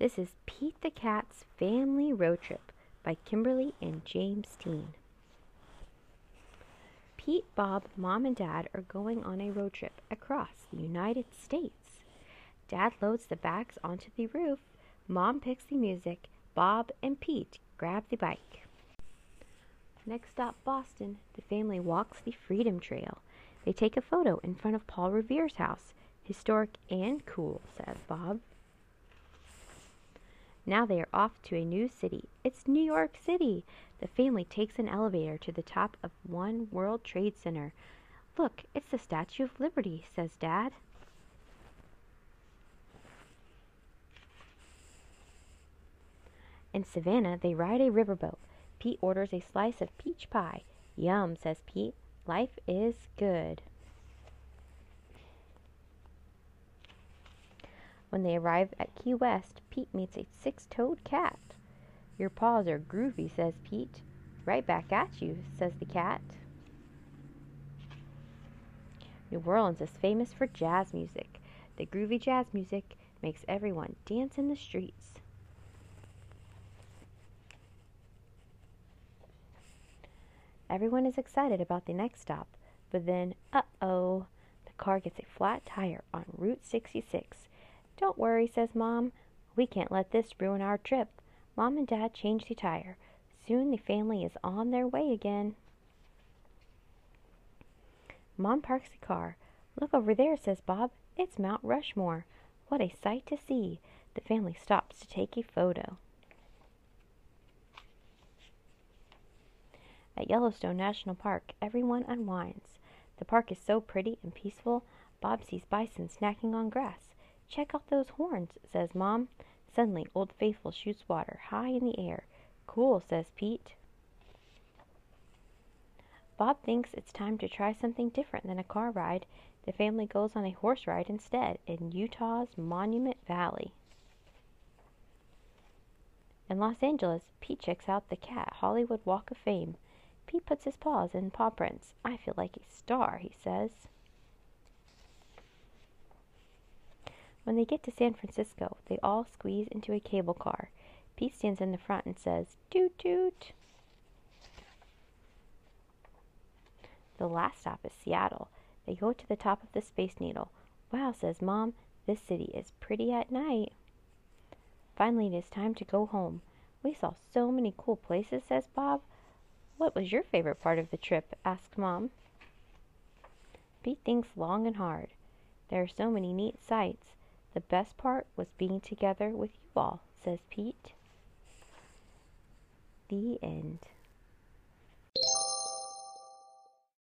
This is Pete the Cat's Family Road Trip by Kimberly and James Dean. Pete, Bob, Mom, and Dad are going on a road trip across the United States. Dad loads the bags onto the roof, Mom picks the music, Bob and Pete grab the bike. Next stop, Boston, the family walks the Freedom Trail. They take a photo in front of Paul Revere's house. Historic and cool, says Bob. Now they are off to a new city. It's New York City. The family takes an elevator to the top of One World Trade Center. Look, it's the Statue of Liberty, says Dad. In Savannah, they ride a riverboat. Pete orders a slice of peach pie. Yum, says Pete. Life is good. When they arrive at Key West, Pete meets a six toed cat. Your paws are groovy, says Pete. Right back at you, says the cat. New Orleans is famous for jazz music. The groovy jazz music makes everyone dance in the streets. Everyone is excited about the next stop, but then, uh oh, the car gets a flat tire on Route 66. Don't worry, says Mom. We can't let this ruin our trip. Mom and Dad change the tire. Soon the family is on their way again. Mom parks the car. Look over there, says Bob. It's Mount Rushmore. What a sight to see. The family stops to take a photo. At Yellowstone National Park, everyone unwinds. The park is so pretty and peaceful. Bob sees bison snacking on grass. Check out those horns, says Mom. Suddenly, Old Faithful shoots water high in the air. Cool, says Pete. Bob thinks it's time to try something different than a car ride. The family goes on a horse ride instead in Utah's Monument Valley. In Los Angeles, Pete checks out the Cat Hollywood Walk of Fame. Pete puts his paws in paw prints. I feel like a star, he says. When they get to San Francisco, they all squeeze into a cable car. Pete stands in the front and says, Toot toot. The last stop is Seattle. They go to the top of the Space Needle. Wow, says Mom, this city is pretty at night. Finally, it is time to go home. We saw so many cool places, says Bob. What was your favorite part of the trip? asks Mom. Pete thinks long and hard. There are so many neat sights. The best part was being together with you all, says Pete. The end.